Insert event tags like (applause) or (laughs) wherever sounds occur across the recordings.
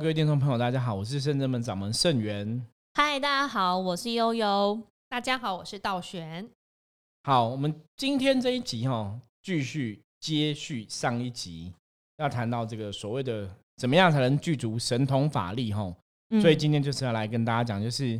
各位听众朋友，大家好，我是圣真门掌门圣元。嗨，大家好，我是悠悠。大家好，我是道玄。好，我们今天这一集哈，继续接续上一集，要谈到这个所谓的怎么样才能具足神通法力哈。所以今天就是要来跟大家讲，就是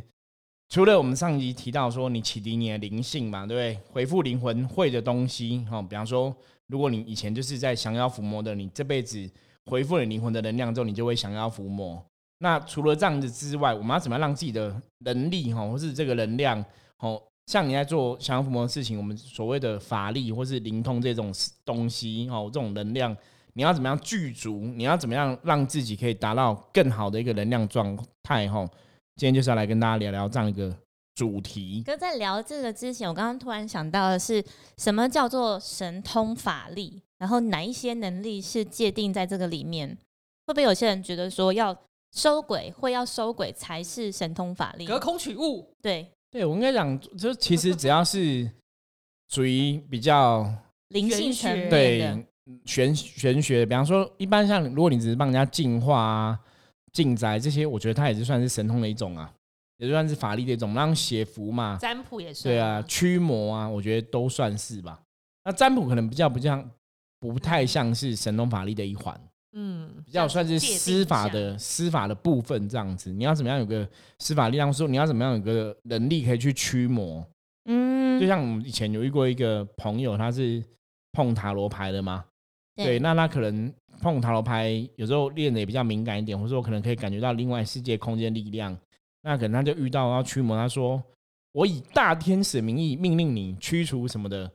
除了我们上一集提到说你启迪你的灵性嘛，对不对？回复灵魂会的东西哈，比方说，如果你以前就是在降妖伏魔的，你这辈子。回复你灵魂的能量之后，你就会想要伏魔。那除了这样子之外，我们要怎么样让自己的能力哈，或是这个能量哦，像你在做想要伏魔的事情，我们所谓的法力或是灵通这种东西哦，这种能量，你要怎么样具足？你要怎么样让自己可以达到更好的一个能量状态？哈，今天就是要来跟大家聊聊这样一个主题。可在聊这个之前，我刚刚突然想到的是，什么叫做神通法力？然后哪一些能力是界定在这个里面？会不会有些人觉得说要收鬼，会要收鬼才是神通法力？隔空取物？对，对我应该讲，就其实只要是属于比较灵性层面对玄玄学，比方说一般像如果你只是帮人家净化啊、净宅这些，我觉得它也是算是神通的一种啊，也算是法力的一种，让写符嘛，占卜也是。对啊，驱魔啊，我觉得都算是吧。那占卜可能比较不像。不太像是神通法力的一环，嗯，比较算是司法的司法的部分这样子。你要怎么样有个司法力量？说你要怎么样有个能力可以去驱魔？嗯，就像我们以前有遇过一个朋友，他是碰塔罗牌的嘛，对，那他可能碰塔罗牌有时候练的也比较敏感一点，或者说可能可以感觉到另外世界空间力量，那可能他就遇到要驱魔，他说我以大天使名义命令你驱除什么的，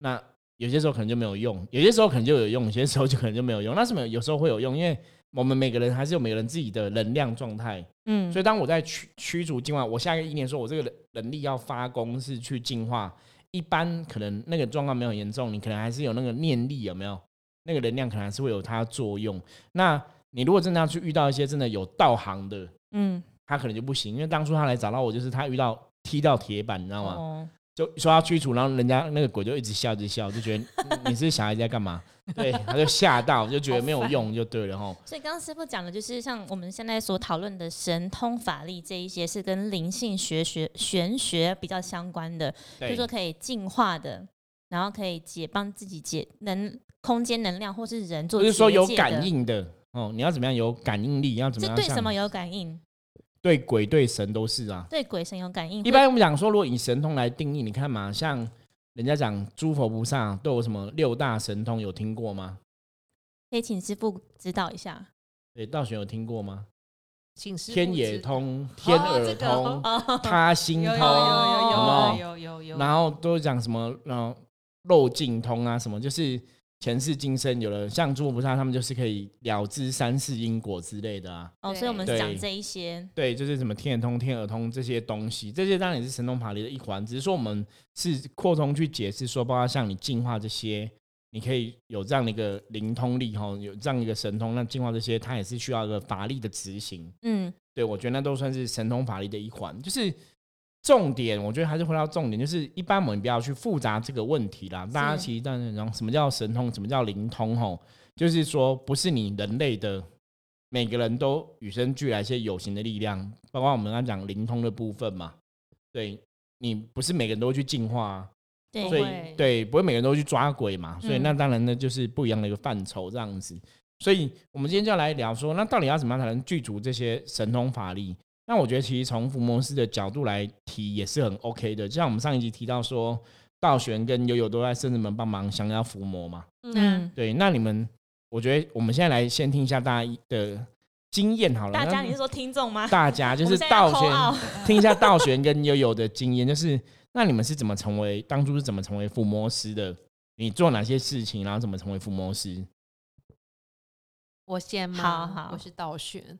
那。有些时候可能就没有用，有些时候可能就有用，有些时候就可能就没有用。那什么？有时候会有用，因为我们每个人还是有每个人自己的能量状态。嗯，所以当我在驱驱逐进化，我下一个一年说我这个能力要发功是去进化，一般可能那个状况没有严重，你可能还是有那个念力，有没有？那个能量可能还是会有它作用。那你如果真的要去遇到一些真的有道行的，嗯，他可能就不行，因为当初他来找到我，就是他遇到踢到铁板，你知道吗？就说要驱除，然后人家那个鬼就一直笑，一直笑，就觉得你是小孩在干嘛？(laughs) 对，他就吓到，就觉得没有用，就对了哈。所以刚刚师傅讲的就是，像我们现在所讨论的神通法力这一些，是跟灵性学学玄学比较相关的，就说可以净化的，然后可以解帮自己解能空间能量，或是人做，就是说有感应的哦。你要怎么样有感应力？要怎么样？对什么有感应？对鬼对神都是啊，对鬼神有感应。一般我们讲说，如果以神通来定义，你看嘛，像人家讲诸佛菩萨都有什么六大神通，有听过吗？可以请师傅指导一下。对，道玄有听过吗？请师天眼通、天耳通、他心通，有有有有有有。然后都讲什么？然后漏尽通啊，什么就是。前世今生有了像诸佛菩萨，他们就是可以了知三世因果之类的啊。哦，所以我们讲这一些，对，就是什么天眼通、天耳通这些东西，这些当然也是神通法力的一环。只是说我们是扩充去解释，说包括像你净化这些，你可以有这样的一个灵通力哈，有这样一个神通，那净化这些，它也是需要一个法力的执行。嗯，对，我觉得那都算是神通法力的一环，就是。重点，我觉得还是回到重点，就是一般我们不要去复杂这个问题啦。大家其实在然后什么叫神通，什么叫灵通？吼，就是说不是你人类的每个人都与生俱来一些有形的力量，包括我们刚讲灵通的部分嘛。对你不是每个人都会去进化，所以对不会每个人都去抓鬼嘛。所以那当然呢就是不一样的一个范畴这样子。所以我们今天就要来聊说，那到底要怎么样才能具足这些神通法力？那我觉得其实从伏魔师的角度来提也是很 OK 的，就像我们上一集提到说，道玄跟悠悠都在圣子门帮忙想要伏魔嘛。嗯，对。那你们，我觉得我们现在来先听一下大家的经验好了。大家，你是说听众吗？大家就是道玄，(laughs) 听一下道玄跟悠悠的经验，就是那你们是怎么成为当初是怎么成为伏魔师的？你做哪些事情，然后怎么成为伏魔师？我先吗？好好，我是道玄。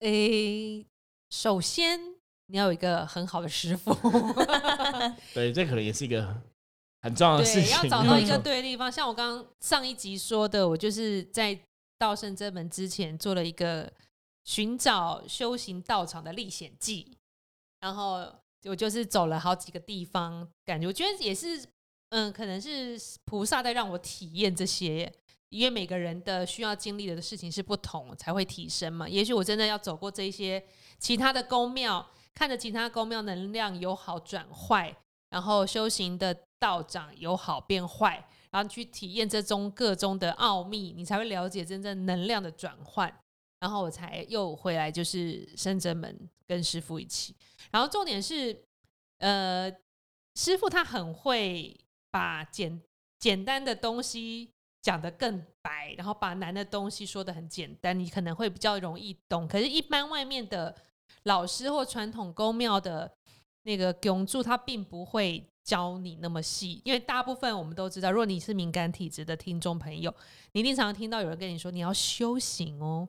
诶。首先，你要有一个很好的师傅。(laughs) 对，这可能也是一个很重要的事情。要找到一个对的地方。像我刚刚上一集说的，我就是在道圣这门之前做了一个寻找修行道场的历险记，然后我就是走了好几个地方，感觉我觉得也是，嗯，可能是菩萨在让我体验这些。因为每个人的需要经历的事情是不同，才会提升嘛。也许我真的要走过这些其他的宫庙，看着其他宫庙能量由好转坏，然后修行的道长由好变坏，然后去体验这中各中的奥秘，你才会了解真正能量的转换。然后我才又回来，就是深圳门跟师傅一起。然后重点是，呃，师傅他很会把简简单的东西。讲的更白，然后把难的东西说的很简单，你可能会比较容易懂。可是，一般外面的老师或传统宫庙的那个供住，他并不会教你那么细，因为大部分我们都知道，如果你是敏感体质的听众朋友，你经常听到有人跟你说你要修行哦，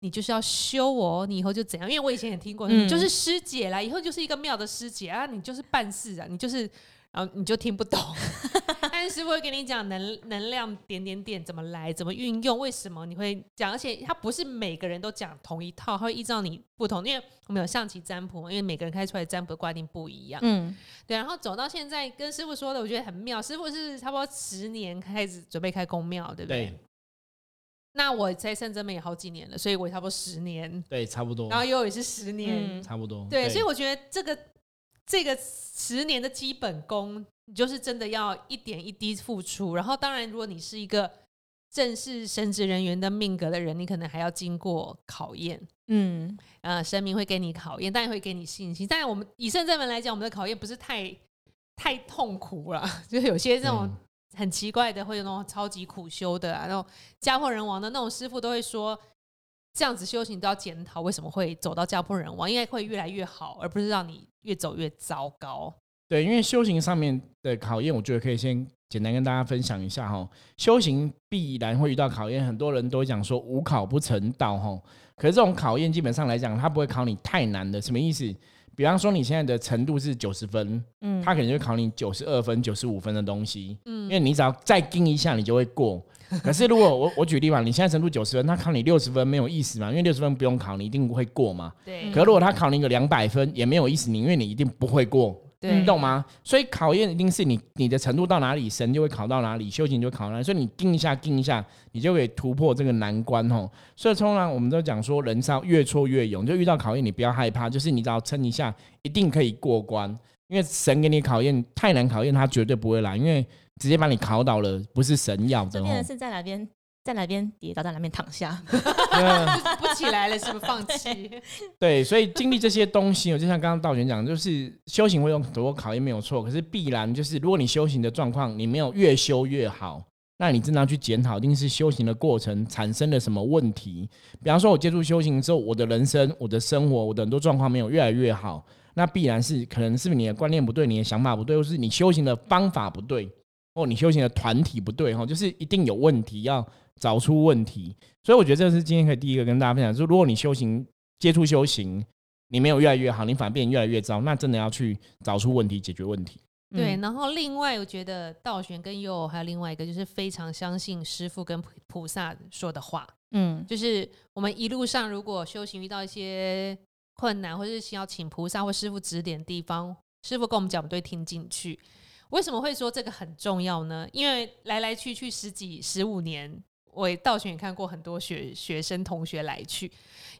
你就是要修哦，你以后就怎样？因为我以前也听过，你就是师姐啦，以后就是一个庙的师姐啊，你就是办事啊，你就是。然后你就听不懂，(laughs) 但是师傅会跟你讲能能量点点点怎么来，怎么运用，为什么你会讲，而且他不是每个人都讲同一套，他会依照你不同，因为我们有象棋占卜嘛，因为每个人开出来占卜的卦定不一样，嗯，对。然后走到现在，跟师傅说的，我觉得很妙。师傅是差不多十年开始准备开公庙，对不对？那我在深圳门也好几年了，所以我差不多十年，对，差不多。然后又也是十年，差不多。对，所以我觉得这个。这个十年的基本功，你就是真的要一点一滴付出。然后，当然，如果你是一个正式神职人员的命格的人，你可能还要经过考验。嗯，呃，神明会给你考验，但也会给你信心。但然，我们以圣正门来讲，我们的考验不是太太痛苦了，(laughs) 就是有些这种很奇怪的，或者那种超级苦修的啊，那种家破人亡的那种师傅，都会说。这样子修行都要检讨，为什么会走到家破人亡？应该会越来越好，而不是让你越走越糟糕。对，因为修行上面的考验，我觉得可以先简单跟大家分享一下哈。修行必然会遇到考验，很多人都讲说无考不成道哈。可是这种考验基本上来讲，它不会考你太难的。什么意思？比方说你现在的程度是九十分，嗯，他可能就考你九十二分、九十五分的东西，嗯，因为你只要再盯一下，你就会过。(laughs) 可是如果我我举例嘛，你现在程度九十分，他考你六十分没有意思嘛？因为六十分不用考，你一定会过嘛。对。可如果他考你一个两百分，也没有意思，你因为你一定不会过。你懂吗？所以考验一定是你你的程度到哪里，神就会考到哪里，修行就考到哪里。所以你定一下，定一下，你就可以突破这个难关吼。所以通常我们都讲说，人是要越挫越勇，就遇到考验你不要害怕，就是你只要撑一下，一定可以过关。因为神给你考验太难考验，他绝对不会来，因为直接把你考倒了，不是神要的。这边是在哪边？在哪边跌倒，在哪边躺下，(laughs) 不起来了，是不是放弃？对，所以经历这些东西，我就像刚刚道玄讲，就是修行会有很多考验，没有错。可是必然就是，如果你修行的状况你没有越修越好，那你真的要去检讨，一定是修行的过程产生了什么问题。比方说，我接触修行之后，我的人生、我的生活、我的很多状况没有越来越好，那必然是可能是你的观念不对，你的想法不对，或是你修行的方法不对，或你修行的团体不对，哈，就是一定有问题要。找出问题，所以我觉得这是今天可以第一个跟大家分享，就是如果你修行接触修行，你没有越来越好，你反而变越来越糟，那真的要去找出问题，解决问题。对，然后另外我觉得道玄跟佑还有另外一个，就是非常相信师傅跟菩萨说的话。嗯，就是我们一路上如果修行遇到一些困难，或者是要请菩萨或师傅指点地方，师傅跟我们讲，我们都会听进去。为什么会说这个很重要呢？因为来来去去十几十五年。我道玄也看过很多学学生同学来去，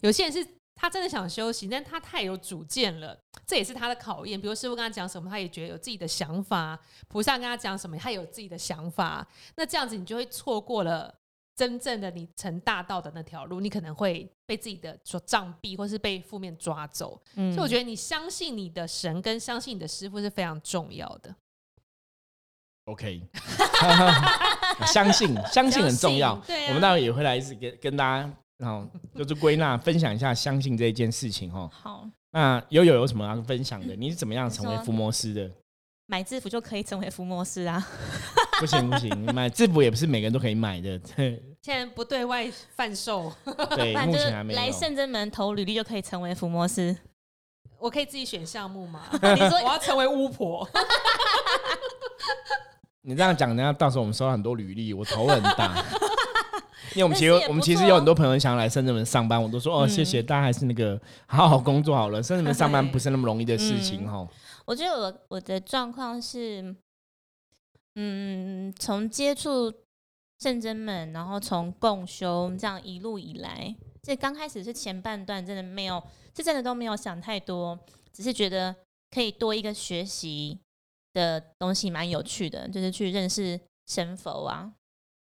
有些人是他真的想休息，但他太有主见了，这也是他的考验。比如师傅跟他讲什么，他也觉得有自己的想法；菩萨跟他讲什么，他有自己的想法。那这样子，你就会错过了真正的你成大道的那条路，你可能会被自己的所障蔽，或是被负面抓走。所以我觉得你相信你的神，跟相信你的师傅是非常重要的。OK，(laughs) 相信 (laughs) 相信很重要。我们待会也会来一次跟跟大家，然后就是归纳分享一下相信这一件事情哦。好，那悠悠有什么要分享的？你是怎么样成为伏魔师的？买制服就可以成为伏魔师啊？(laughs) 不行不行，买制服也不是每个人都可以买的。现在不对外贩售，对，目前还没来圣真门投履历就可以成为伏魔师。我可以自己选项目吗？你说我要成为巫婆。你这样讲，人家到时候我们收到很多履历，我头很大。(laughs) 因为我们其实我们其实有很多朋友想要来深圳门上班，我都说哦，谢谢大家，还是那个好好工作好了。深圳门上班 (laughs) 不是那么容易的事情哈。我觉得我我的状况是，嗯，从接触圣真门，然后从共修这样一路以来，这刚开始是前半段真的没有，是真的都没有想太多，只是觉得可以多一个学习的东西，蛮有趣的，就是去认识神佛啊，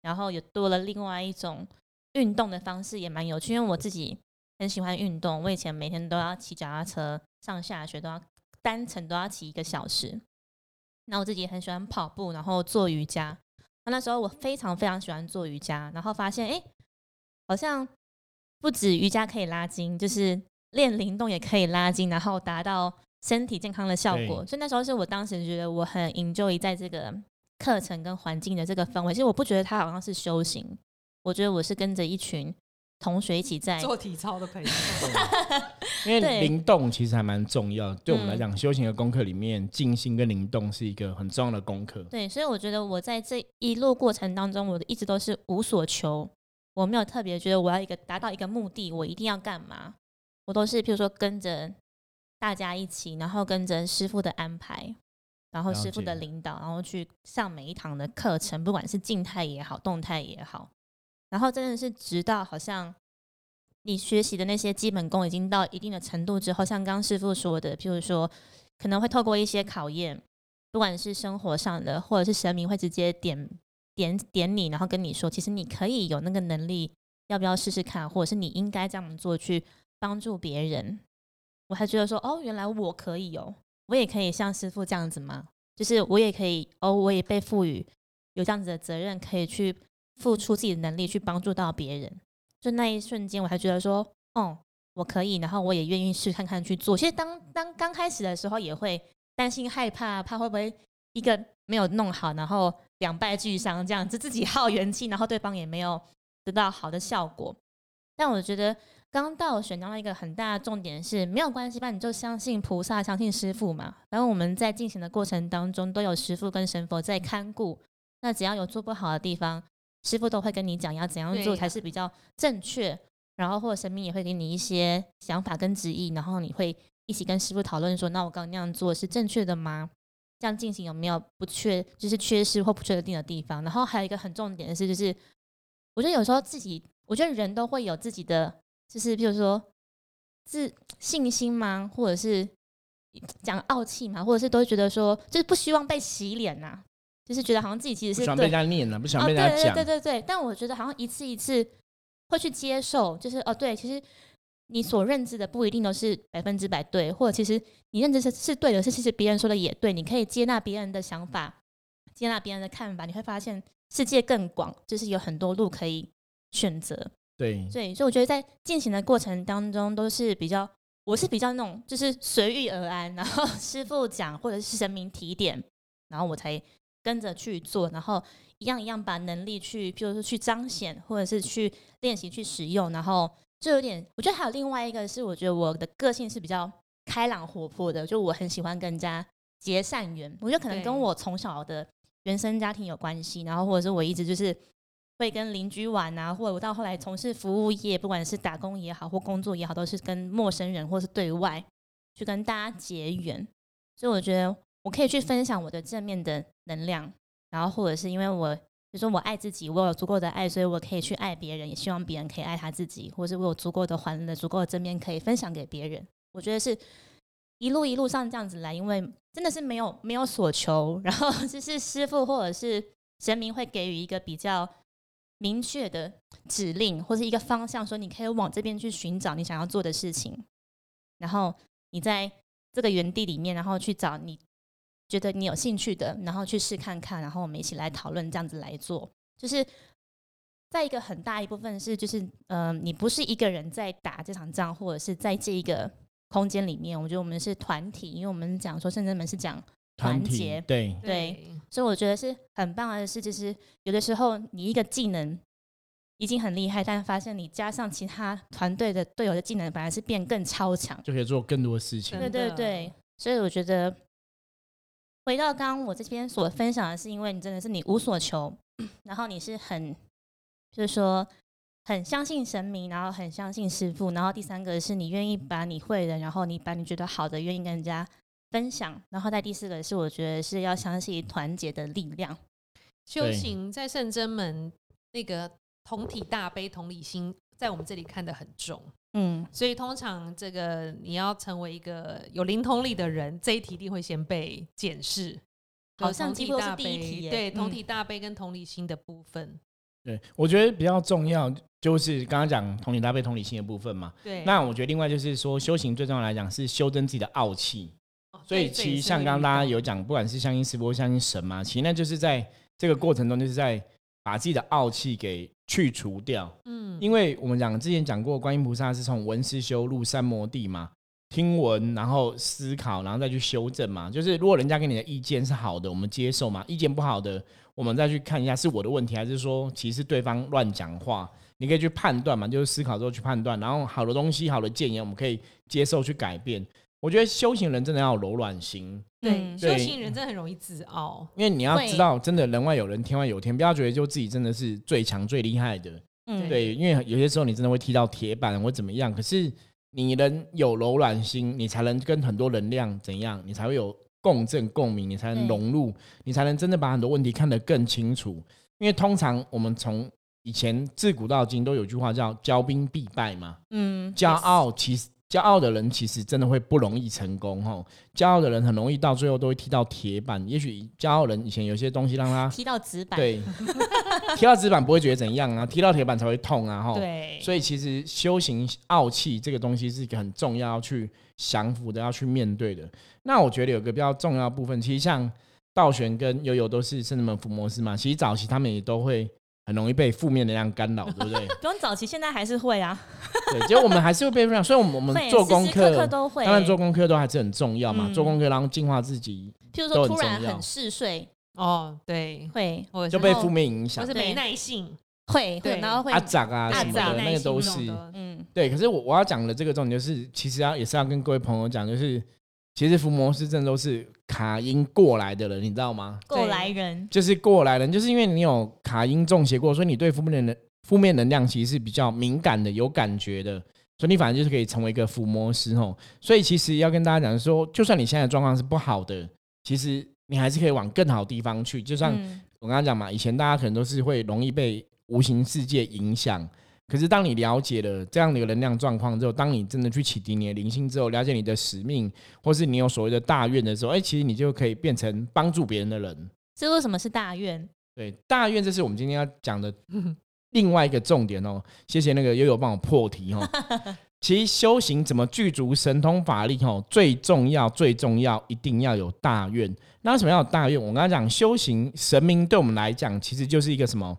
然后也多了另外一种运动的方式，也蛮有趣，因为我自己很喜欢运动，我以前每天都要骑脚踏车上下学，都要单程都要骑一个小时。那我自己也很喜欢跑步，然后做瑜伽。那那时候我非常非常喜欢做瑜伽，然后发现哎，好像不止瑜伽可以拉筋，就是练灵动也可以拉筋，然后达到身体健康的效果。所以那时候是我当时觉得我很 enjoy 在这个课程跟环境的这个氛围。其实我不觉得它好像是修行，我觉得我是跟着一群。同学一起在做体操的朋友，(laughs) 因为灵动其实还蛮重要。对我们来讲，修行的功课里面，静心跟灵动是一个很重要的功课。对，所以我觉得我在这一路过程当中，我一直都是无所求，我没有特别觉得我要一个达到一个目的，我一定要干嘛。我都是譬如说跟着大家一起，然后跟着师傅的安排，然后师傅的领导，然后去上每一堂的课程，不管是静态也好，动态也好。然后真的是直到好像你学习的那些基本功已经到一定的程度之后，像刚师傅说的，譬如说可能会透过一些考验，不管是生活上的，或者是神明会直接点点点你，然后跟你说，其实你可以有那个能力，要不要试试看，或者是你应该这样做去帮助别人。我还觉得说，哦，原来我可以哦，我也可以像师傅这样子吗？就是我也可以哦，我也被赋予有这样子的责任，可以去。付出自己的能力去帮助到别人，就那一瞬间，我还觉得说，哦，我可以，然后我也愿意试看看去做。其实当当刚开始的时候，也会担心害怕，怕会不会一个没有弄好，然后两败俱伤，这样子自己耗元气，然后对方也没有得到好的效果。但我觉得刚到选到一个很大的重点是，没有关系吧，你就相信菩萨，相信师傅嘛。然后我们在进行的过程当中，都有师傅跟神佛在看顾。那只要有做不好的地方，师傅都会跟你讲要怎样做才是比较正确，然后或者神明也会给你一些想法跟旨意，然后你会一起跟师傅讨论说，那我刚刚那样做是正确的吗？这样进行有没有不缺，就是缺失或不确定的地方？然后还有一个很重点的是，就是我觉得有时候自己，我觉得人都会有自己的，就是比如说自信心吗？或者是讲傲气嘛？或者是都觉得说，就是不希望被洗脸呐？就是觉得好像自己其实是不想被人家念了，不想被人家讲。对对对对，但我觉得好像一次一次会去接受，就是哦，对，其实你所认知的不一定都是百分之百对，或者其实你认知是是对的，是其实别人说的也对，你可以接纳别人的想法，接纳别人的看法，你会发现世界更广，就是有很多路可以选择。对，所以所以我觉得在进行的过程当中都是比较，我是比较那种就是随遇而安，然后 (laughs) 师傅讲或者是神明提点，然后我才。跟着去做，然后一样一样把能力去，譬如说去彰显，或者是去练习去使用，然后就有点，我觉得还有另外一个是，我觉得我的个性是比较开朗活泼的，就我很喜欢跟人家结善缘。我觉得可能跟我从小的原生家庭有关系，然后或者是我一直就是会跟邻居玩啊，或者我到后来从事服务业，不管是打工也好或工作也好，都是跟陌生人或是对外去跟大家结缘，所以我觉得。我可以去分享我的正面的能量，然后或者是因为我，就说我爱自己，我有足够的爱，所以我可以去爱别人，也希望别人可以爱他自己，或是我有足够的欢乐、足够的正面可以分享给别人。我觉得是一路一路上这样子来，因为真的是没有没有所求，然后 (laughs) 就是师傅或者是神明会给予一个比较明确的指令或者一个方向，说你可以往这边去寻找你想要做的事情，然后你在这个原地里面，然后去找你。觉得你有兴趣的，然后去试看看，然后我们一起来讨论，这样子来做。就是在一个很大一部分是，就是嗯，你不是一个人在打这场仗，或者是在这一个空间里面。我觉得我们是团体，因为我们讲说圣真门是讲团结，对对。所以我觉得是很棒的事，就是有的时候你一个技能已经很厉害，但发现你加上其他团队的队友的技能，反而是变更超强，就可以做更多事情。对对对，所以我觉得。回到刚刚我这边所分享的是，因为你真的是你无所求，然后你是很，就是说很相信神明，然后很相信师傅，然后第三个是你愿意把你会的，然后你把你觉得好的，愿意跟人家分享，然后在第四个是我觉得是要相信团结的力量。修行在圣真门那个同体大悲、同理心，在我们这里看得很重。嗯，所以通常这个你要成为一个有灵通力的人，这一题一定会先被检视。好像几乎是第一题，对同体大悲跟同理心的部分。对，我觉得比较重要就是刚刚讲同理大悲、同理心的部分嘛。对，那我觉得另外就是说修行最重要来讲是修正自己的傲气。所以其实像刚刚大家有讲，不管是相信师傅、相信神嘛，其实那就是在这个过程中，就是在把自己的傲气给去除掉。嗯，因为我们讲之前讲过，观音菩萨是从闻思修入三摩地嘛。听闻，然后思考，然后再去修正嘛。就是如果人家给你的意见是好的，我们接受嘛；意见不好的，我们再去看一下是我的问题，还是说其实对方乱讲话。你可以去判断嘛，就是思考之后去判断。然后好的东西、好的建言，我们可以接受去改变。我觉得修行人真的要柔软心。对，修行人真的很容易自傲，因为你要知道，真的人外有人，天外有天，不要觉得就自己真的是最强、最厉害的。嗯，对，因为有些时候你真的会踢到铁板或怎么样，可是。你能有柔软心，你才能跟很多能量怎样？你才会有共振共鸣，你才能融入，你才能真的把很多问题看得更清楚。因为通常我们从以前自古到今都有句话叫“骄兵必败”嘛。嗯，骄傲其实。骄傲的人其实真的会不容易成功哈，骄傲的人很容易到最后都会踢到铁板。也许骄傲人以前有些东西让他踢到纸板，对，(laughs) 踢到纸板不会觉得怎样啊，踢到铁板才会痛啊哈。对，所以其实修行傲气这个东西是一个很重要要去降服的，要去面对的。那我觉得有个比较重要部分，其实像道玄跟悠悠都是圣人们伏魔师嘛，其实早期他们也都会。很容易被负面能量干扰，对不对？(laughs) 不用早期，现在还是会啊。对，结果我们还是会被负面，所以我们我们做功课都会，当然做功课都还是很重要嘛。做功课然后净化自己，譬如说突然很嗜睡，哦，对，会就被负面影响，或是没耐性，会对，然后会阿长啊什么的，那个都是，嗯，对。可是我我要讲的这个重点就是，其实要也是要跟各位朋友讲，就是。其实伏魔师真的都是卡因过来的人，你知道吗？过来人就是过来人，就是因为你有卡因中邪过，所以你对负面能负面能量其实是比较敏感的、有感觉的，所以你反正就是可以成为一个伏魔师哦。所以其实要跟大家讲说，就算你现在状况是不好的，其实你还是可以往更好的地方去。就像我刚刚讲嘛，以前大家可能都是会容易被无形世界影响。可是，当你了解了这样的一个能量状况之后，当你真的去启迪你的灵性之后，了解你的使命，或是你有所谓的大愿的时候，哎，其实你就可以变成帮助别人的人。这为什么是大愿？对，大愿，这是我们今天要讲的 (laughs) 另外一个重点哦。谢谢那个悠悠帮我破题哦。(laughs) 其实修行怎么具足神通法力哦，最重要、最重要，一定要有大愿。那为什么要有大愿？我刚刚讲修行神明对我们来讲，其实就是一个什么？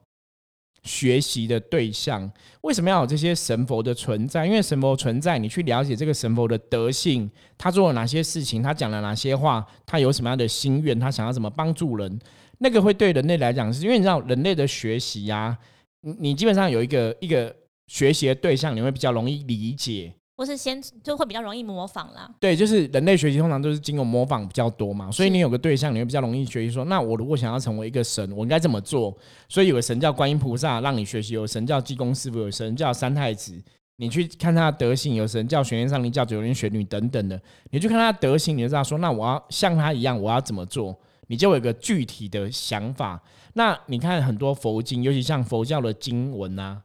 学习的对象为什么要有这些神佛的存在？因为神佛存在，你去了解这个神佛的德性，他做了哪些事情，他讲了哪些话，他有什么样的心愿，他想要怎么帮助人，那个会对人类来讲，是因为你知道人类的学习呀，你你基本上有一个一个学习的对象，你会比较容易理解。或是先就会比较容易模仿啦。对，就是人类学习通常都是经过模仿比较多嘛，所以你有个对象，你会比较容易学习。说，那我如果想要成为一个神，我应该怎么做？所以有个神叫观音菩萨，让你学习；有神叫济公师傅，有神叫三太子。你去看他的德行，有神叫玄天上帝，叫九天玄女等等的。你去看他的德行，你就知道说，那我要像他一样，我要怎么做？你就有一个具体的想法。那你看很多佛经，尤其像佛教的经文啊。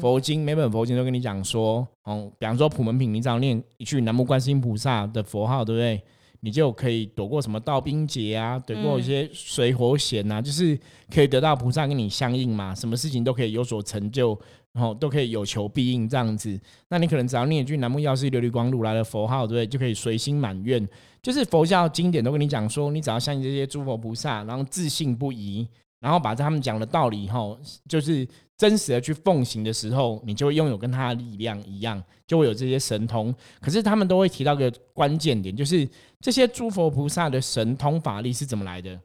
佛经每本佛经都跟你讲说，哦，比方说普门品，你只要念一句南无观世音菩萨的佛号，对不对？你就可以躲过什么道兵劫啊，躲过一些水火险呐，就是可以得到菩萨跟你相应嘛，什么事情都可以有所成就，然后都可以有求必应这样子。那你可能只要念一句南无药师琉璃光如来的佛号，对不对？就可以随心满愿。就是佛教经典都跟你讲说，你只要相信这些诸佛菩萨，然后自信不疑，然后把他们讲的道理，哈，就是。真实的去奉行的时候，你就会拥有跟他的力量一样，就会有这些神通。可是他们都会提到个关键点，就是这些诸佛菩萨的神通法力是怎么来的？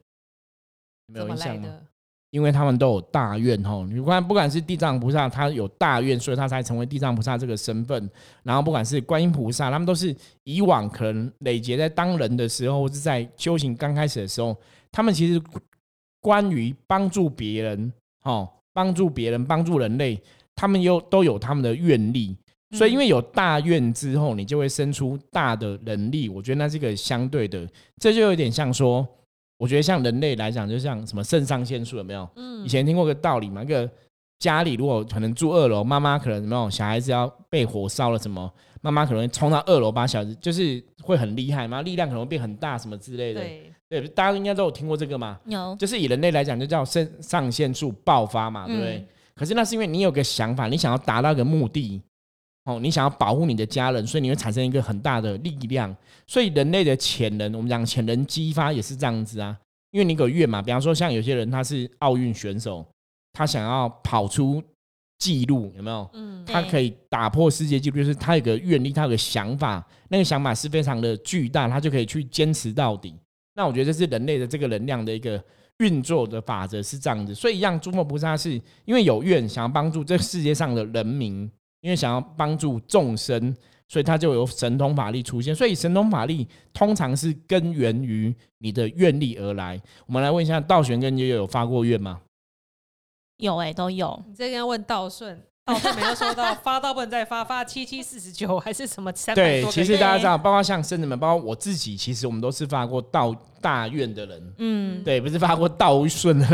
没有印象吗？因为他们都有大愿吼。你看，不管是地藏菩萨，他有大愿，所以他才成为地藏菩萨这个身份。然后，不管是观音菩萨，他们都是以往可能累劫在当人的时候，或是在修行刚开始的时候，他们其实关于帮助别人，哦。帮助别人，帮助人类，他们又都有他们的愿力，所以因为有大愿之后，你就会生出大的能力。我觉得那是一个相对的，这就有点像说，我觉得像人类来讲，就像什么肾上腺素有没有？嗯，以前听过个道理嘛，一个家里如果可能住二楼，妈妈可能没有小孩子要被火烧了什么，妈妈可能会冲到二楼把小孩子，就是会很厉害嘛，力量可能会变很大什么之类的。对，大家应该都有听过这个嘛。有，就是以人类来讲，就叫肾上腺素爆发嘛，对不对？可是那是因为你有个想法，你想要达到一个目的，哦，你想要保护你的家人，所以你会产生一个很大的力量。所以人类的潜能，我们讲潜能激发也是这样子啊。因为你有愿嘛，比方说像有些人他是奥运选手，他想要跑出纪录，有没有？嗯，他可以打破世界纪录，就是他有个愿力，他有个想法，那个想法是非常的巨大，他就可以去坚持到底。那我觉得这是人类的这个能量的一个运作的法则是这样子。所以让诸佛菩萨是因为有愿，想要帮助这世界上的人民，因为想要帮助众生。所以他就有神通法力出现，所以神通法力通常是根源于你的愿力而来。我们来问一下道玄跟悠悠有发过愿吗？有哎，都有。你这个要问道顺，道顺没有收到，发到不能再发，发七七四十九还是什么三百对，其实大家知道，包括像生子们，包括我自己，其实我们都是发过道大愿的人。嗯，对，不是发过道顺的。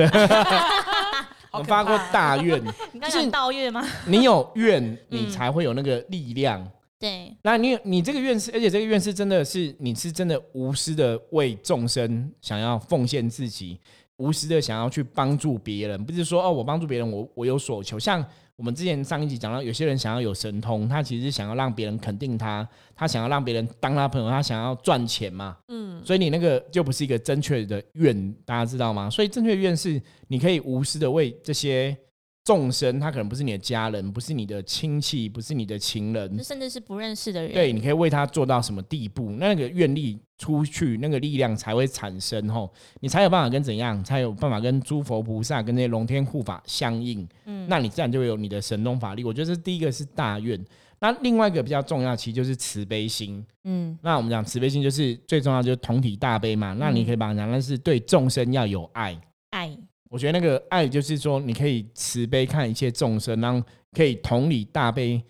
(laughs) 我发过大愿，(laughs) 是道愿吗？你有愿，你才会有那个力量。对，那你你这个愿是，而且这个愿是真的是你是真的无私的为众生想要奉献自己，无私的想要去帮助别人，不是说哦我帮助别人我我有所求。像我们之前上一集讲到，有些人想要有神通，他其实想要让别人肯定他，他想要让别人当他朋友，他想要赚钱嘛。嗯，所以你那个就不是一个正确的愿，大家知道吗？所以正确的愿是你可以无私的为这些。众生，他可能不是你的家人，不是你的亲戚，不是你的情人，甚至是不认识的人。对，你可以为他做到什么地步？那个愿力出去，那个力量才会产生吼，你才有办法跟怎样，才有办法跟诸佛菩萨、跟那些龙天护法相应。嗯，那你自然就会有你的神通法力。我觉得这第一个是大愿，那另外一个比较重要，其实就是慈悲心。嗯，那我们讲慈悲心，就是最重要就是同体大悲嘛。那你可以把它讲，那是对众生要有爱，爱。我觉得那个爱就是说，你可以慈悲看一切众生，然后可以同理大悲，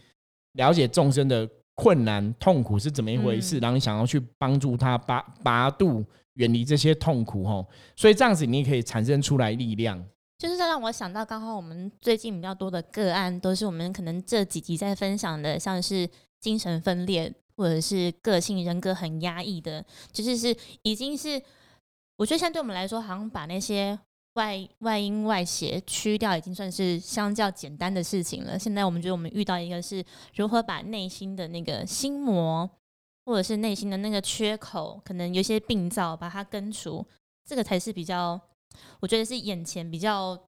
了解众生的困难痛苦是怎么一回事，然后你想要去帮助他拔拔度，远离这些痛苦吼。所以这样子，你也可以产生出来力量。就是让我想到，刚好我们最近比较多的个案，都是我们可能这几集在分享的，像是精神分裂或者是个性人格很压抑的，就是是已经是，我觉得现在对我们来说，好像把那些。外外因外邪去掉已经算是相较简单的事情了。现在我们觉得我们遇到一个是如何把内心的那个心魔，或者是内心的那个缺口，可能有些病灶把它根除，这个才是比较，我觉得是眼前比较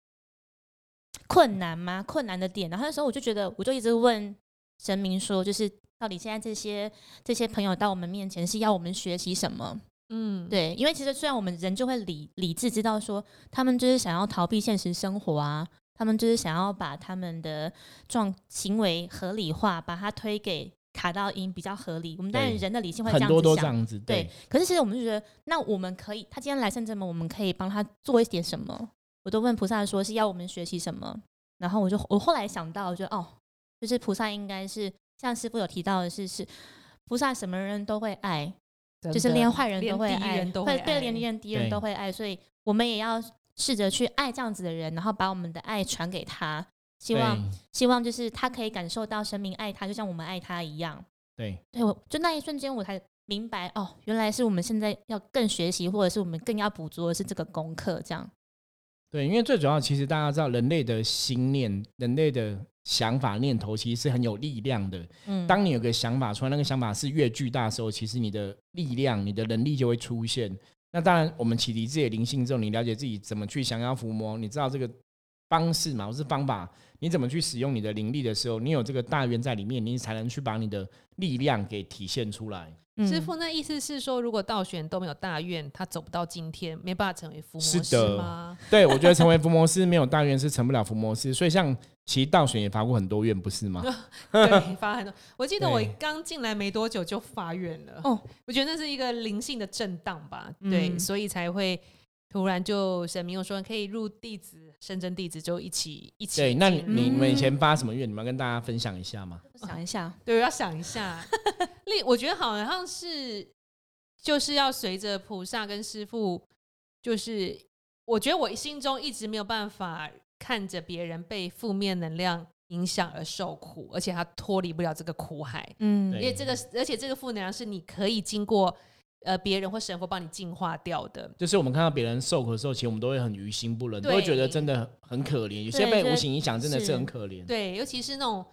困难吗？困难的点。然后那时候我就觉得，我就一直问神明说，就是到底现在这些这些朋友到我们面前是要我们学习什么？嗯，对，因为其实虽然我们人就会理理智知道说，他们就是想要逃避现实生活啊，他们就是想要把他们的状行为合理化，把它推给卡到音比较合理。我们当然人的理性会这样子想，这样子对。可是其实我们就觉得，那我们可以，他今天来圣圳门，我们可以帮他做一点什么？我都问菩萨说是要我们学习什么？然后我就我后来想到，我觉得哦，就是菩萨应该是像师傅有提到的是，是菩萨什么人都会爱。就是连坏人都会爱，会对连连敌人都会爱，所以我们也要试着去爱这样子的人，然后把我们的爱传给他，希望希望就是他可以感受到神明爱他，就像我们爱他一样。对，对我就那一瞬间我才明白哦，原来是我们现在要更学习，或者是我们更要捕捉的是这个功课，这样。对，因为最主要其实大家知道，人类的心念，人类的。想法念头其实是很有力量的。嗯，当你有个想法出来，那个想法是越巨大的时候，其实你的力量、你的能力就会出现。那当然，我们启迪自己的灵性之后，你了解自己怎么去降妖伏魔，你知道这个方式嘛？或是方法，你怎么去使用你的灵力的时候，你有这个大愿在里面，你才能去把你的力量给体现出来。师傅，那意思是说，如果道玄都没有大愿，他走不到今天，没办法成为伏魔师吗？对，我觉得成为伏魔师没有大愿是成不了伏魔师。所以，像其实道玄也发过很多愿，不是吗？(laughs) 对，发很多。我记得我刚进来没多久就发愿了。哦，我觉得那是一个灵性的震荡吧。对，所以才会突然就神明又说可以入弟子。深圳弟子就一起一起。对，那你你们以前发什么愿？你们要跟大家分享一下吗？想一下，对，要想一下。(laughs) 另我觉得好像是，就是要随着菩萨跟师傅，就是我觉得我心中一直没有办法看着别人被负面能量影响而受苦，而且他脱离不了这个苦海。嗯，因为这个，而且这个负能量是你可以经过呃别人或神佛帮你净化掉的。就是我们看到别人受苦的时候，其实我们都会很于心不忍，都会觉得真的很可怜。有些被无形影响，真的是很可怜。对，尤其是那种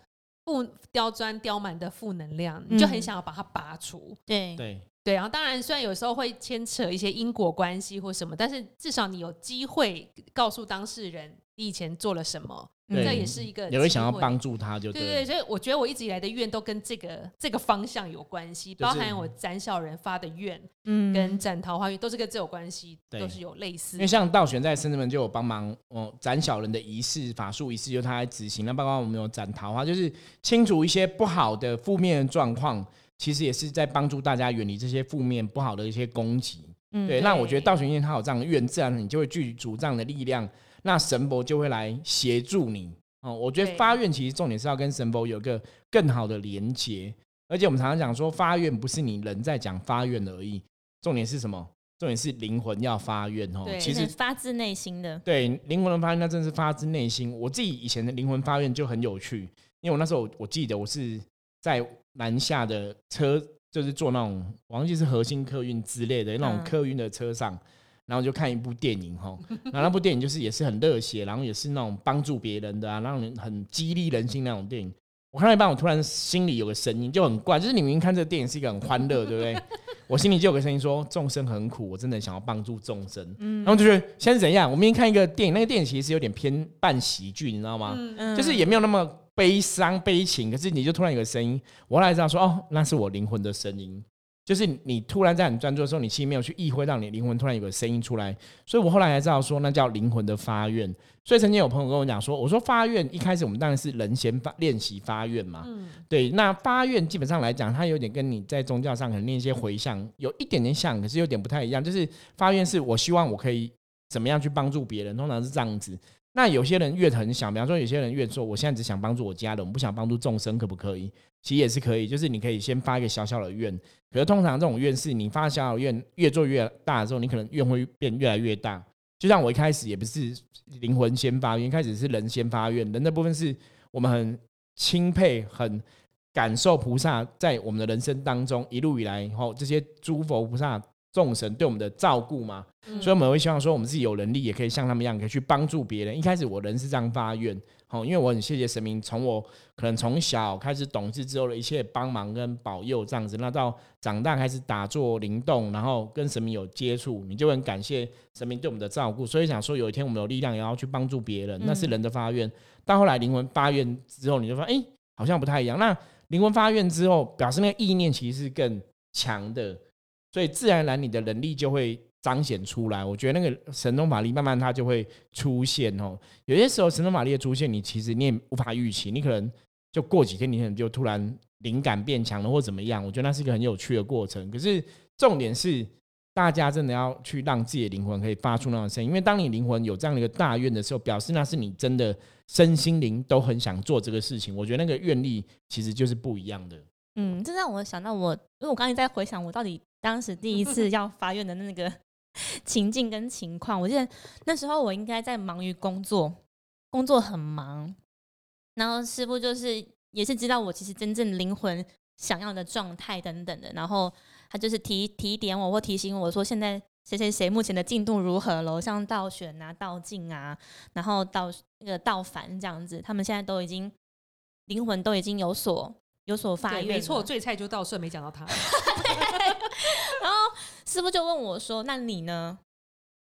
负刁钻刁蛮的负能量，你就很想要把它拔除。对对。对，然后当然，虽然有时候会牵扯一些因果关系或什么，但是至少你有机会告诉当事人你以前做了什么，这也是一个。你会想要帮助他，就对对。所以我觉得我一直以来的愿都跟这个这个方向有关系，包含我斩小人发的愿，嗯，跟斩桃花愿都是跟这有关系，都是有类似。因为像道玄在深圳门就有帮忙哦，斩小人的仪式法术仪式，就他来执行。那包括我们有斩桃花，就是清除一些不好的负面状况。其实也是在帮助大家远离这些负面不好的一些攻击，对。那我觉得道玄院他有这样的愿，自然你就会具足这样的力量，那神佛就会来协助你。哦，我觉得发愿其实重点是要跟神佛有个更好的连接，而且我们常常讲说发愿不是你人在讲发愿而已，重点是什么？重点是灵魂要发愿哦。其实发自内心的。对，灵魂的发愿那真是发自内心。我自己以前的灵魂发愿就很有趣，因为我那时候我记得我是在。南下的车就是坐那种，忘记是核心客运之类的那种客运的车上，然后就看一部电影哈，(laughs) 然后那部电影就是也是很热血，然后也是那种帮助别人的啊，让人很激励人心那种电影。我看到一半，我突然心里有个声音就很怪，就是你明明看这个电影是一个很欢乐，对不对？(laughs) 我心里就有个声音说众生很苦，我真的想要帮助众生。嗯，然后就觉得现在怎样？我明明看一个电影，那个电影其实有点偏半喜剧，你知道吗？嗯，就是也没有那么。悲伤悲情，可是你就突然有个声音，我后来知道说，哦，那是我灵魂的声音。就是你突然在很专注的时候，你其实没有去意会到你灵魂突然有个声音出来。所以我后来才知道说，那叫灵魂的发愿。所以曾经有朋友跟我讲说，我说发愿一开始我们当然是人先发练习发愿嘛。嗯。对，那发愿基本上来讲，它有点跟你在宗教上可能念一些回向有一点点像，可是有点不太一样。就是发愿是我希望我可以怎么样去帮助别人，通常是这样子。那有些人越很想，比方说有些人越说，我现在只想帮助我家人，我不想帮助众生，可不可以？其实也是可以，就是你可以先发一个小小的愿。可是通常这种愿是你发小小愿，越做越大的时候，你可能愿会变越来越大。就像我一开始也不是灵魂先发愿，一开始是人先发愿。人的部分是我们很钦佩、很感受菩萨在我们的人生当中一路以来，后这些诸佛菩萨。众神对我们的照顾嘛，所以我们会希望说，我们自己有能力也可以像他们一样，可以去帮助别人。一开始我人是这样发愿，好，因为我很谢谢神明，从我可能从小开始懂事之后的一切帮忙跟保佑这样子，那到长大开始打坐灵动，然后跟神明有接触，你就很感谢神明对我们的照顾。所以想说，有一天我们有力量也要去帮助别人，那是人的发愿。到后来灵魂发愿之后，你就说，哎，好像不太一样。那灵魂发愿之后，表示那个意念其实是更强的。所以自然而然，你的能力就会彰显出来。我觉得那个神通法力慢慢它就会出现哦。有些时候神通法力的出现，你其实你也无法预期，你可能就过几天，你可能就突然灵感变强了，或怎么样。我觉得那是一个很有趣的过程。可是重点是，大家真的要去让自己的灵魂可以发出那种声音，因为当你灵魂有这样的一个大愿的时候，表示那是你真的身心灵都很想做这个事情。我觉得那个愿力其实就是不一样的。嗯，这让我想到我，因为我刚才在回想我到底。当时第一次要发愿的那个 (laughs) 情境跟情况，我记得那时候我应该在忙于工作，工作很忙，然后师傅就是也是知道我其实真正灵魂想要的状态等等的，然后他就是提提点我或提醒我说，现在谁谁谁目前的进度如何了，像道选啊、道静啊，然后道那个道凡这样子，他们现在都已经灵魂都已经有所有所发愿，没错，最菜就道顺，没讲到他。(laughs) 师傅就问我说：“那你呢？”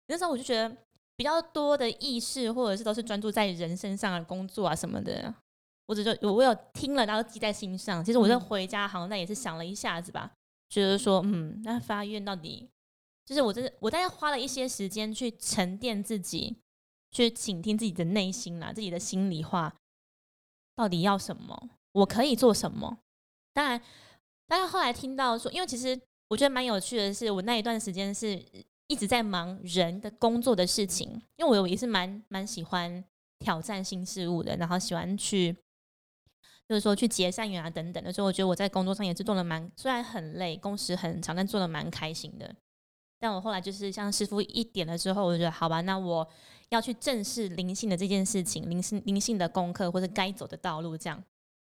那时候我就觉得比较多的意识，或者是都是专注在人身上的工作啊什么的。我只就我有听了，然后记在心上。其实我在回家好像那也是想了一下子吧，觉得说，嗯，那发愿到底就是我这我大概花了一些时间去沉淀自己，去倾听自己的内心啦，自己的心里话，到底要什么？我可以做什么？当然。但是后来听到说，因为其实我觉得蛮有趣的是，我那一段时间是一直在忙人的工作的事情，因为我也是蛮蛮喜欢挑战新事物的，然后喜欢去就是说去结善缘啊等等的，所以我觉得我在工作上也是做的蛮，虽然很累，工时很长，但做的蛮开心的。但我后来就是像师傅一点了之后，我就觉得好吧，那我要去正视灵性的这件事情，灵性灵性的功课或者该走的道路，这样，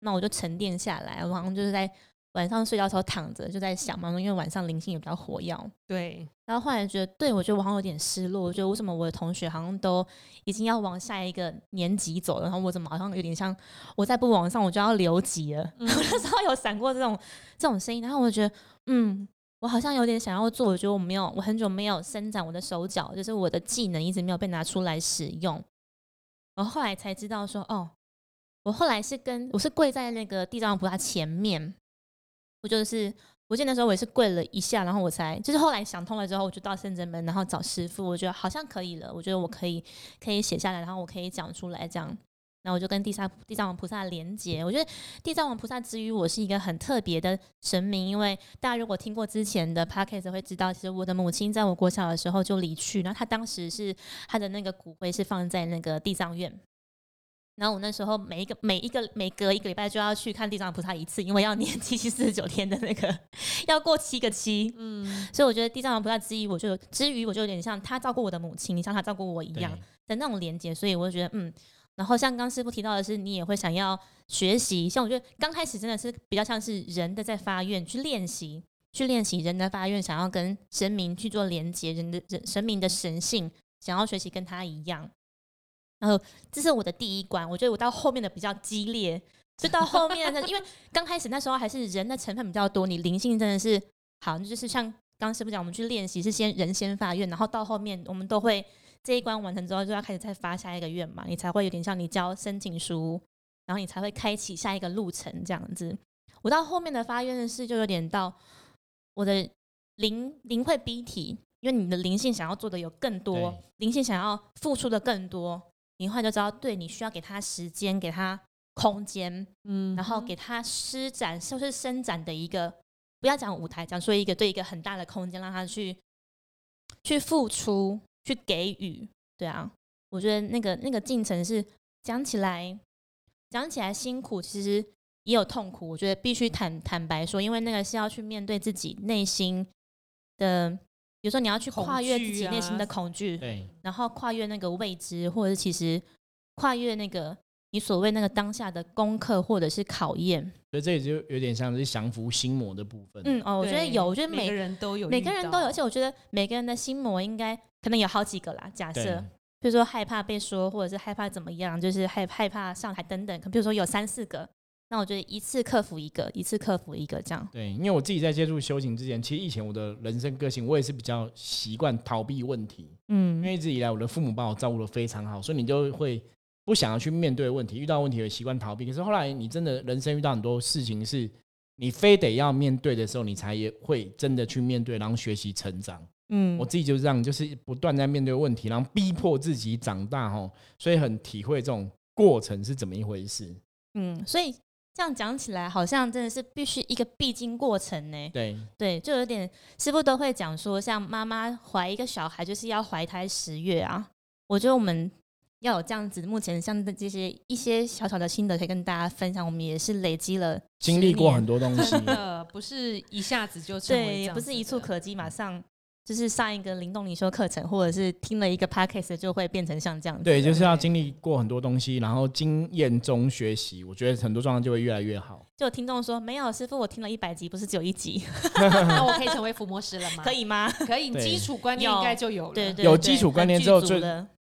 那我就沉淀下来，我好像就是在晚上睡觉时候躺着就在想嘛，因为晚上灵性也比较活跃，对。然后后来觉得，对我觉得我好像有点失落，我觉得为什么我的同学好像都已经要往下一个年级走了，然后我怎么好像有点像我再不往上我就要留级了？(laughs) 我那时候有闪过这种这种声音，然后我觉得，嗯。我好像有点想要做，我觉得我没有，我很久没有伸展我的手脚，就是我的技能一直没有被拿出来使用。我后来才知道说，哦，我后来是跟我是跪在那个地藏菩萨前面，我就是我记得那时候我也是跪了一下，然后我才就是后来想通了之后，我就到圣真门，然后找师傅，我觉得好像可以了，我觉得我可以可以写下来，然后我可以讲出来这样。那我就跟地藏地藏王菩萨连接。我觉得地藏王菩萨之于我是一个很特别的神明，因为大家如果听过之前的 podcast 会知道，其实我的母亲在我国小的时候就离去，然后她当时是她的那个骨灰是放在那个地藏院，然后我那时候每一个每一个每隔一个礼拜就要去看地藏菩萨一次，因为要念 (laughs) 七七四十九天的那个要过七个七，嗯，所以我觉得地藏王菩萨之一我就之余我就有点像他照顾我的母亲，像他照顾我一样的那种连接，所以我就觉得嗯。然后像刚师傅提到的是，你也会想要学习。像我觉得刚开始真的是比较像是人的在发愿去练习，去练习人的发愿，想要跟神明去做连接，人的人神明的神性，想要学习跟他一样。然后这是我的第一关。我觉得我到后面的比较激烈，就到后面的，(laughs) 因为刚开始那时候还是人的成分比较多，你灵性真的是好，就是像刚师傅讲，我们去练习是先人先发愿，然后到后面我们都会。这一关完成之后，就要开始再发下一个愿嘛，你才会有点像你交申请书，然后你才会开启下一个路程这样子。我到后面的发愿的事，就有点到我的灵灵会逼体，因为你的灵性想要做的有更多，灵性想要付出的更多，你后来就知道，对你需要给他时间，给他空间，嗯，然后给他施展，就是伸展的一个，不要讲舞台，讲说一个对一个很大的空间，让他去去付出。去给予，对啊，我觉得那个那个进程是讲起来讲起来辛苦，其实也有痛苦。我觉得必须坦坦白说，因为那个是要去面对自己内心的，比如说你要去跨越自己内心的恐惧，对，然后跨越那个未知，或者是其实跨越那个你所谓那个当下的功课或者是考验。所以这也就有点像是降服心魔的部分。嗯哦，我觉得有，我觉得每个人都有，每个人都有，而且我觉得每个人的心魔应该。可能有好几个啦，假设，比如说害怕被说，或者是害怕怎么样，就是害害怕上台等等。可比如说有三四个，那我觉得一次克服一个，一次克服一个这样。对，因为我自己在接触修行之前，其实以前我的人生个性，我也是比较习惯逃避问题。嗯，因为一直以来我的父母把我照顾的非常好，所以你就会不想要去面对问题，遇到问题也习惯逃避。可是后来你真的人生遇到很多事情，是你非得要面对的时候，你才也会真的去面对，然后学习成长。嗯，我自己就是这样，就是不断在面对问题，然后逼迫自己长大哦，所以很体会这种过程是怎么一回事。嗯，所以这样讲起来，好像真的是必须一个必经过程呢。对对，就有点师傅都会讲说，像妈妈怀一个小孩，就是要怀胎十月啊。我觉得我们要有这样子，目前像这些一些小小的心得可以跟大家分享，我们也是累积了经历过很多东西，不是一下子就对，不是一触可及，马上。就是上一个灵动灵修课程，或者是听了一个 podcast，就会变成像这样。对，就是要经历过很多东西，然后经验中学习，我觉得很多状况就会越来越好。就有听众说，没有师傅，我听了一百集，不是只有一集 (laughs) (laughs) 那我可以成为伏魔师了吗？可以吗？可以，基础观念应该就有了。对对，有基础观念之后，最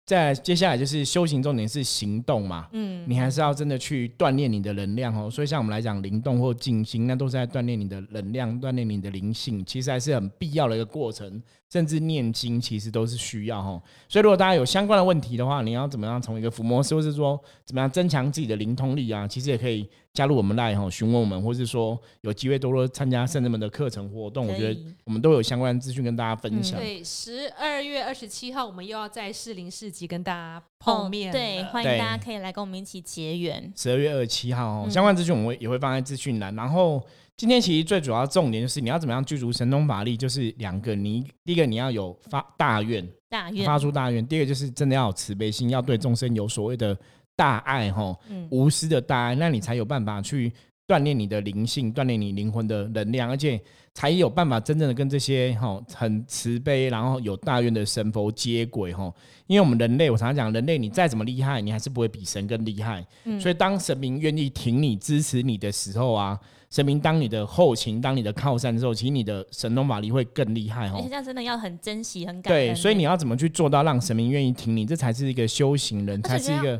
再接下来就是修行重点是行动嘛。嗯，你还是要真的去锻炼你的能量哦。所以像我们来讲，灵动或静心，那都是在锻炼你的能量，锻炼你的灵性，其实还是很必要的一个过程。甚至念经其实都是需要哦，所以如果大家有相关的问题的话，你要怎么样从一个伏魔师，或是说怎么样增强自己的灵通力啊，其实也可以加入我们来哈，询问我们，或是说有机会多多参加圣人们的课程活动，我觉得我们都有相关的资讯跟大家分享。对，十二月二十七号我们又要在士林市集跟大家碰面，对，欢迎大家可以来跟我们一起结缘。十二月二十七号，相关资讯我们也会放在资讯栏，然后。今天其实最主要重点就是你要怎么样具足神通法力，就是两个，你第一个你要有发大愿，大愿发出大愿；第二个就是真的要有慈悲心，要对众生有所谓的大爱哈，无私的大爱，那你才有办法去锻炼你的灵性，锻炼你灵魂的能量，而且才有办法真正的跟这些哈很慈悲，然后有大愿的神佛接轨哈。因为我们人类，我常常讲，人类你再怎么厉害，你还是不会比神更厉害。所以当神明愿意挺你、支持你的时候啊。神明当你的后勤，当你的靠山的时候，其实你的神通法力会更厉害哦。而且这样真的要很珍惜、很感恩。对，所以你要怎么去做到让神明愿意听你？这才是一个修行人，才是一个。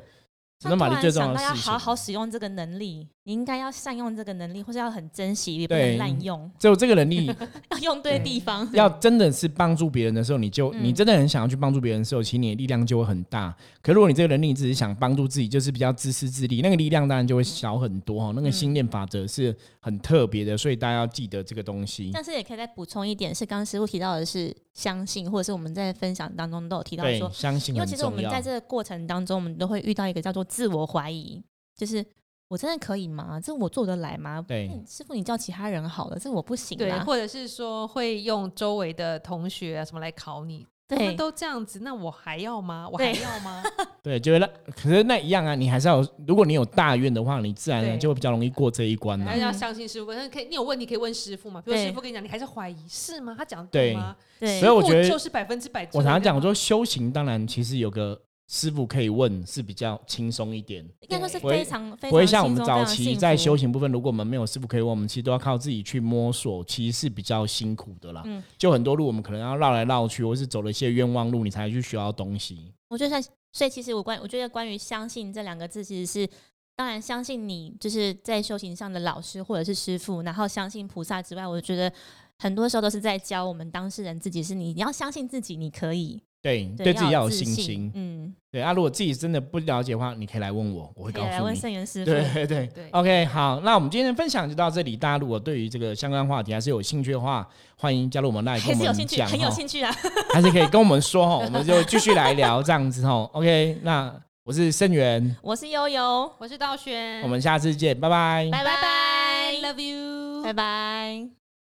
那马力最重要的是要好好使用这个能力，你应该要善用这个能力，或是要很珍惜，也不能滥用。只有这个能力 (laughs) 要用对地方。要真的是帮助别人的时候，你就你真的很想要去帮助别人的时候，其实你的力量就会很大。可如果你这个能力只是想帮助自己，就是比较自私自利，那个力量当然就会小很多哈。那个心念法则是很特别的，所以大家要记得这个东西。但是也可以再补充一点，是刚刚师傅提到的是相信，或者是我们在分享当中都有提到说相信，因为其实我们在这个过程当中，我们都会遇到一个叫做自我怀疑。就是我真的可以吗？这我做得来吗？对，师傅，你叫其他人好了，这我不行。对，或者是说会用周围的同学啊什么来考你，他们都这样子，那我还要吗？我还要吗？(laughs) 对，就是那可是那一样啊，你还是要，如果你有大愿的话，你自然就会比较容易过这一关还是要相信师傅，那可以，你有问题可以问师傅嘛？比如师傅跟你讲，你还是怀疑是吗？他讲对吗？对，所以我觉得就是百分之百。我常常讲，我说修行当然其实有个。师傅可以问是比较轻松一点，应该说是非常不会像我们早期在修行部分，如果我们没有师傅可以问，我们其实都要靠自己去摸索，其实是比较辛苦的啦。嗯，就很多路我们可能要绕来绕去，或是走了一些冤枉路，你才去学到东西。我觉得，所以其实我关，我觉得关于相信这两个字，其实是当然相信你就是在修行上的老师或者是师傅，然后相信菩萨之外，我觉得很多时候都是在教我们当事人自己，是你你要相信自己，你可以。对，对自己要有信心。嗯，对啊，如果自己真的不了解的话，你可以来问我，我会告诉你。问圣元师傅。对对对，OK，好，那我们今天的分享就到这里。大家如果对于这个相关话题还是有兴趣的话，欢迎加入我们来跟我们讲很有兴趣啊，(laughs) 还是可以跟我们说哈，我们就继续来聊这样子哈。OK，那我是圣元，我是悠悠，我是道轩，我们下次见，拜拜，拜拜拜，Love you，拜拜。